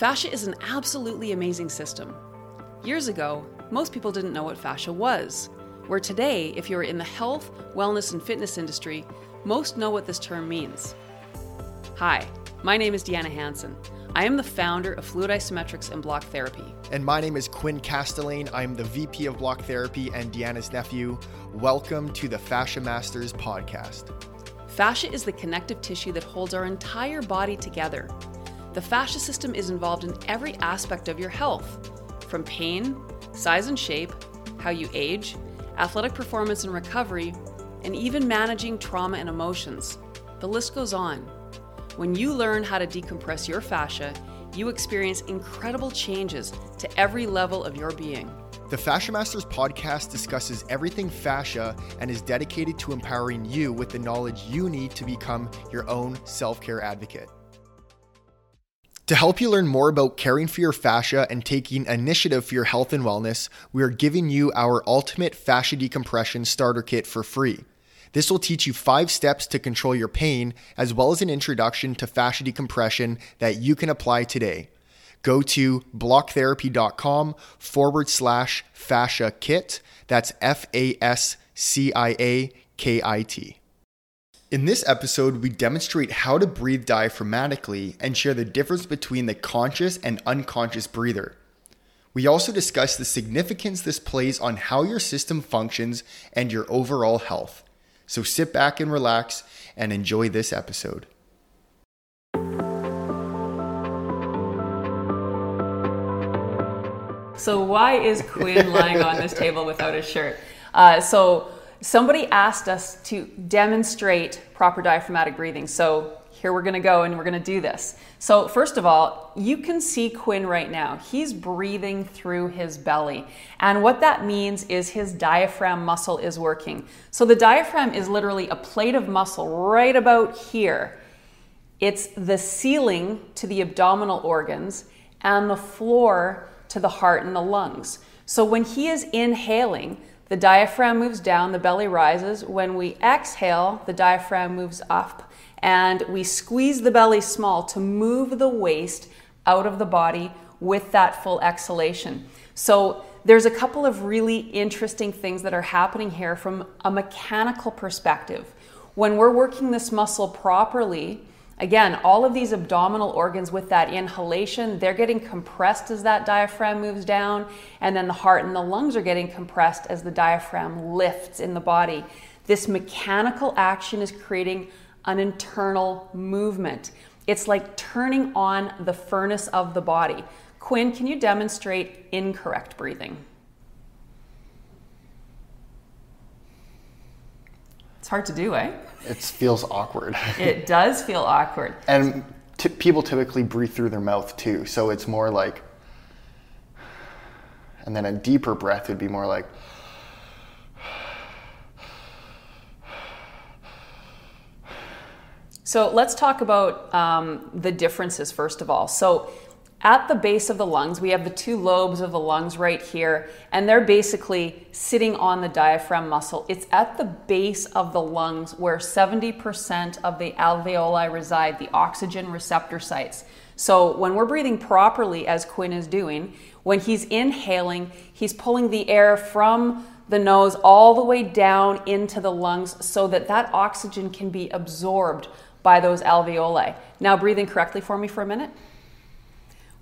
Fascia is an absolutely amazing system. Years ago, most people didn't know what fascia was, where today, if you're in the health, wellness, and fitness industry, most know what this term means. Hi, my name is Deanna Hanson. I am the founder of Fluid Isometrics and Block Therapy. And my name is Quinn Castelane. I'm the VP of Block Therapy and Deanna's nephew. Welcome to the Fascia Masters podcast. Fascia is the connective tissue that holds our entire body together. The fascia system is involved in every aspect of your health, from pain, size and shape, how you age, athletic performance and recovery, and even managing trauma and emotions. The list goes on. When you learn how to decompress your fascia, you experience incredible changes to every level of your being. The Fascia Masters podcast discusses everything fascia and is dedicated to empowering you with the knowledge you need to become your own self care advocate. To help you learn more about caring for your fascia and taking initiative for your health and wellness, we are giving you our ultimate fascia decompression starter kit for free. This will teach you five steps to control your pain, as well as an introduction to fascia decompression that you can apply today. Go to blocktherapy.com forward slash fascia kit. That's F A S C I A K I T. In this episode, we demonstrate how to breathe diaphragmatically and share the difference between the conscious and unconscious breather. We also discuss the significance this plays on how your system functions and your overall health. So sit back and relax and enjoy this episode. So, why is Quinn lying on this table without a shirt? Uh, so, somebody asked us to demonstrate proper diaphragmatic breathing. So here we're going to go and we're going to do this. So, first of all, you can see Quinn right now. He's breathing through his belly. And what that means is his diaphragm muscle is working. So, the diaphragm is literally a plate of muscle right about here. It's the ceiling to the abdominal organs and the floor to the heart and the lungs. So, when he is inhaling, the diaphragm moves down, the belly rises. When we exhale, the diaphragm moves up, and we squeeze the belly small to move the waste out of the body with that full exhalation. So, there's a couple of really interesting things that are happening here from a mechanical perspective. When we're working this muscle properly, Again, all of these abdominal organs with that inhalation, they're getting compressed as that diaphragm moves down, and then the heart and the lungs are getting compressed as the diaphragm lifts in the body. This mechanical action is creating an internal movement. It's like turning on the furnace of the body. Quinn, can you demonstrate incorrect breathing? It's hard to do, eh? It feels awkward. It does feel awkward. and t- people typically breathe through their mouth too, so it's more like. And then a deeper breath would be more like. So let's talk about um, the differences first of all. So at the base of the lungs, we have the two lobes of the lungs right here, and they're basically sitting on the diaphragm muscle. It's at the base of the lungs where 70% of the alveoli reside, the oxygen receptor sites. So when we're breathing properly, as Quinn is doing, when he's inhaling, he's pulling the air from the nose all the way down into the lungs so that that oxygen can be absorbed by those alveoli. Now, breathing correctly for me for a minute.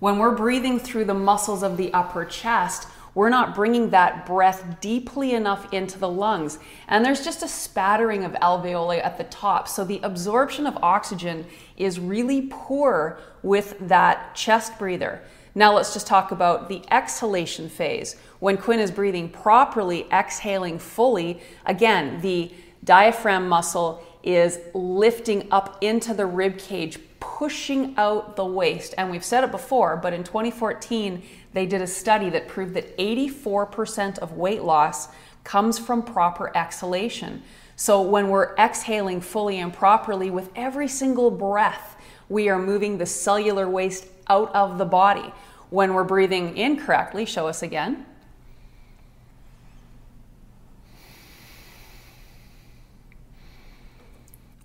When we're breathing through the muscles of the upper chest, we're not bringing that breath deeply enough into the lungs. And there's just a spattering of alveoli at the top. So the absorption of oxygen is really poor with that chest breather. Now let's just talk about the exhalation phase. When Quinn is breathing properly, exhaling fully, again, the diaphragm muscle is lifting up into the rib cage, pushing out the waste. And we've said it before, but in 2014, they did a study that proved that 84% of weight loss comes from proper exhalation. So when we're exhaling fully and properly with every single breath, we are moving the cellular waste out of the body. When we're breathing incorrectly, show us again.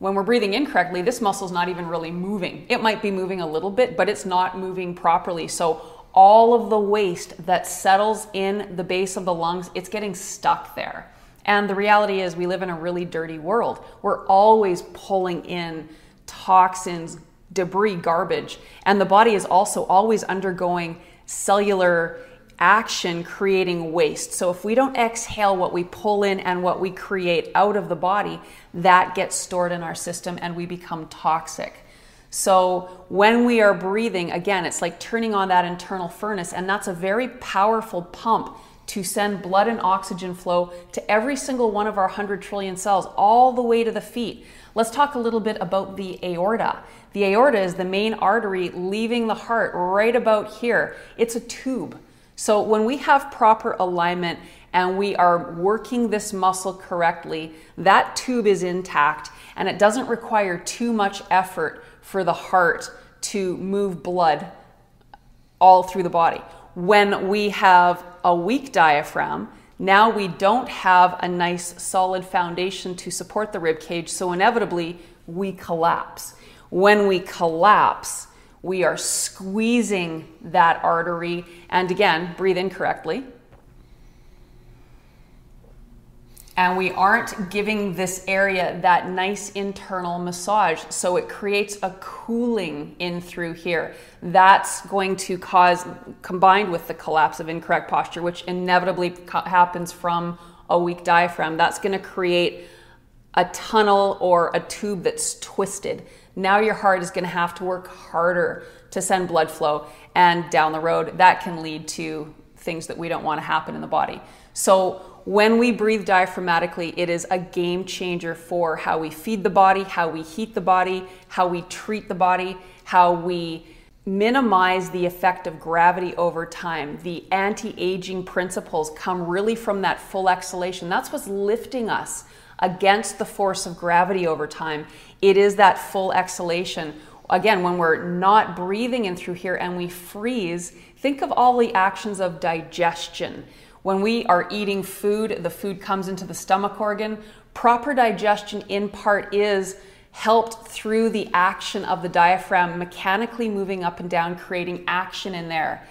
When we're breathing incorrectly, this muscle is not even really moving. It might be moving a little bit, but it's not moving properly. So all of the waste that settles in the base of the lungs, it's getting stuck there. And the reality is, we live in a really dirty world. We're always pulling in toxins, debris, garbage. And the body is also always undergoing cellular action creating waste. So if we don't exhale what we pull in and what we create out of the body, that gets stored in our system and we become toxic. So when we are breathing, again, it's like turning on that internal furnace, and that's a very powerful pump to send blood and oxygen flow to every single one of our 100 trillion cells, all the way to the feet. Let's talk a little bit about the aorta. The aorta is the main artery leaving the heart right about here. It's a tube. So when we have proper alignment and we are working this muscle correctly, that tube is intact and it doesn't require too much effort for the heart to move blood all through the body. When we have a weak diaphragm, now we don't have a nice solid foundation to support the rib cage, so inevitably we collapse. When we collapse, we are squeezing that artery, and again, breathe in correctly. And we aren't giving this area that nice internal massage. So it creates a cooling in through here. That's going to cause, combined with the collapse of incorrect posture, which inevitably happens from a weak diaphragm, that's going to create a tunnel or a tube that's twisted. Now your heart is going to have to work harder to send blood flow, and down the road, that can lead to things that we don't want to happen in the body. So, when we breathe diaphragmatically, it is a game changer for how we feed the body, how we heat the body, how we treat the body, how we minimize the effect of gravity over time. The anti aging principles come really from that full exhalation. That's what's lifting us against the force of gravity over time. It is that full exhalation. Again, when we're not breathing in through here and we freeze, think of all the actions of digestion. When we are eating food, the food comes into the stomach organ. Proper digestion, in part, is helped through the action of the diaphragm mechanically moving up and down, creating action in there.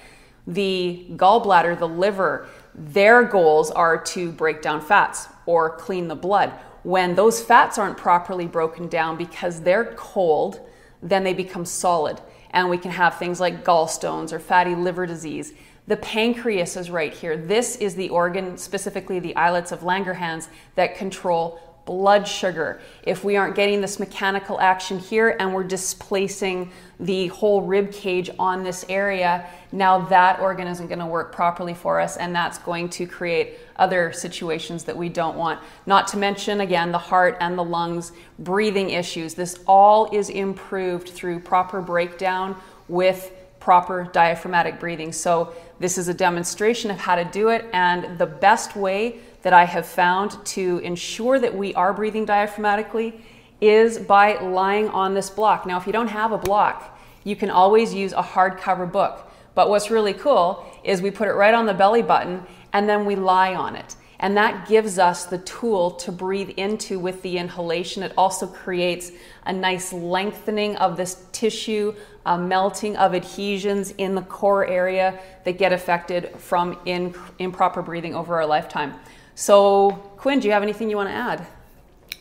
The gallbladder, the liver, their goals are to break down fats or clean the blood. When those fats aren't properly broken down because they're cold, then they become solid. And we can have things like gallstones or fatty liver disease. The pancreas is right here. This is the organ, specifically the islets of Langerhans, that control blood sugar. If we aren't getting this mechanical action here and we're displacing the whole rib cage on this area, now that organ isn't going to work properly for us and that's going to create other situations that we don't want. Not to mention, again, the heart and the lungs, breathing issues. This all is improved through proper breakdown with proper diaphragmatic breathing. So, this is a demonstration of how to do it, and the best way that I have found to ensure that we are breathing diaphragmatically is by lying on this block. Now, if you don't have a block, you can always use a hardcover book. But what's really cool is we put it right on the belly button and then we lie on it. And that gives us the tool to breathe into with the inhalation. It also creates a nice lengthening of this tissue, melting of adhesions in the core area that get affected from in, improper breathing over our lifetime. So, Quinn, do you have anything you want to add?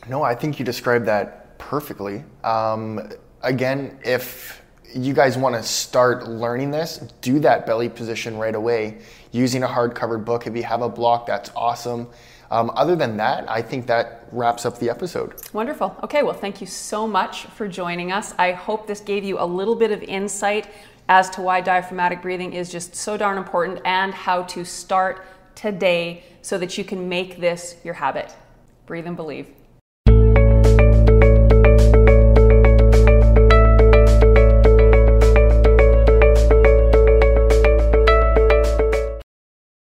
No, I think you described that perfectly. Um, again, if you guys want to start learning this, do that belly position right away using a hard covered book. If you have a block, that's awesome. Um, other than that, I think that wraps up the episode. Wonderful. Okay, well, thank you so much for joining us. I hope this gave you a little bit of insight as to why diaphragmatic breathing is just so darn important and how to start today so that you can make this your habit. Breathe and believe.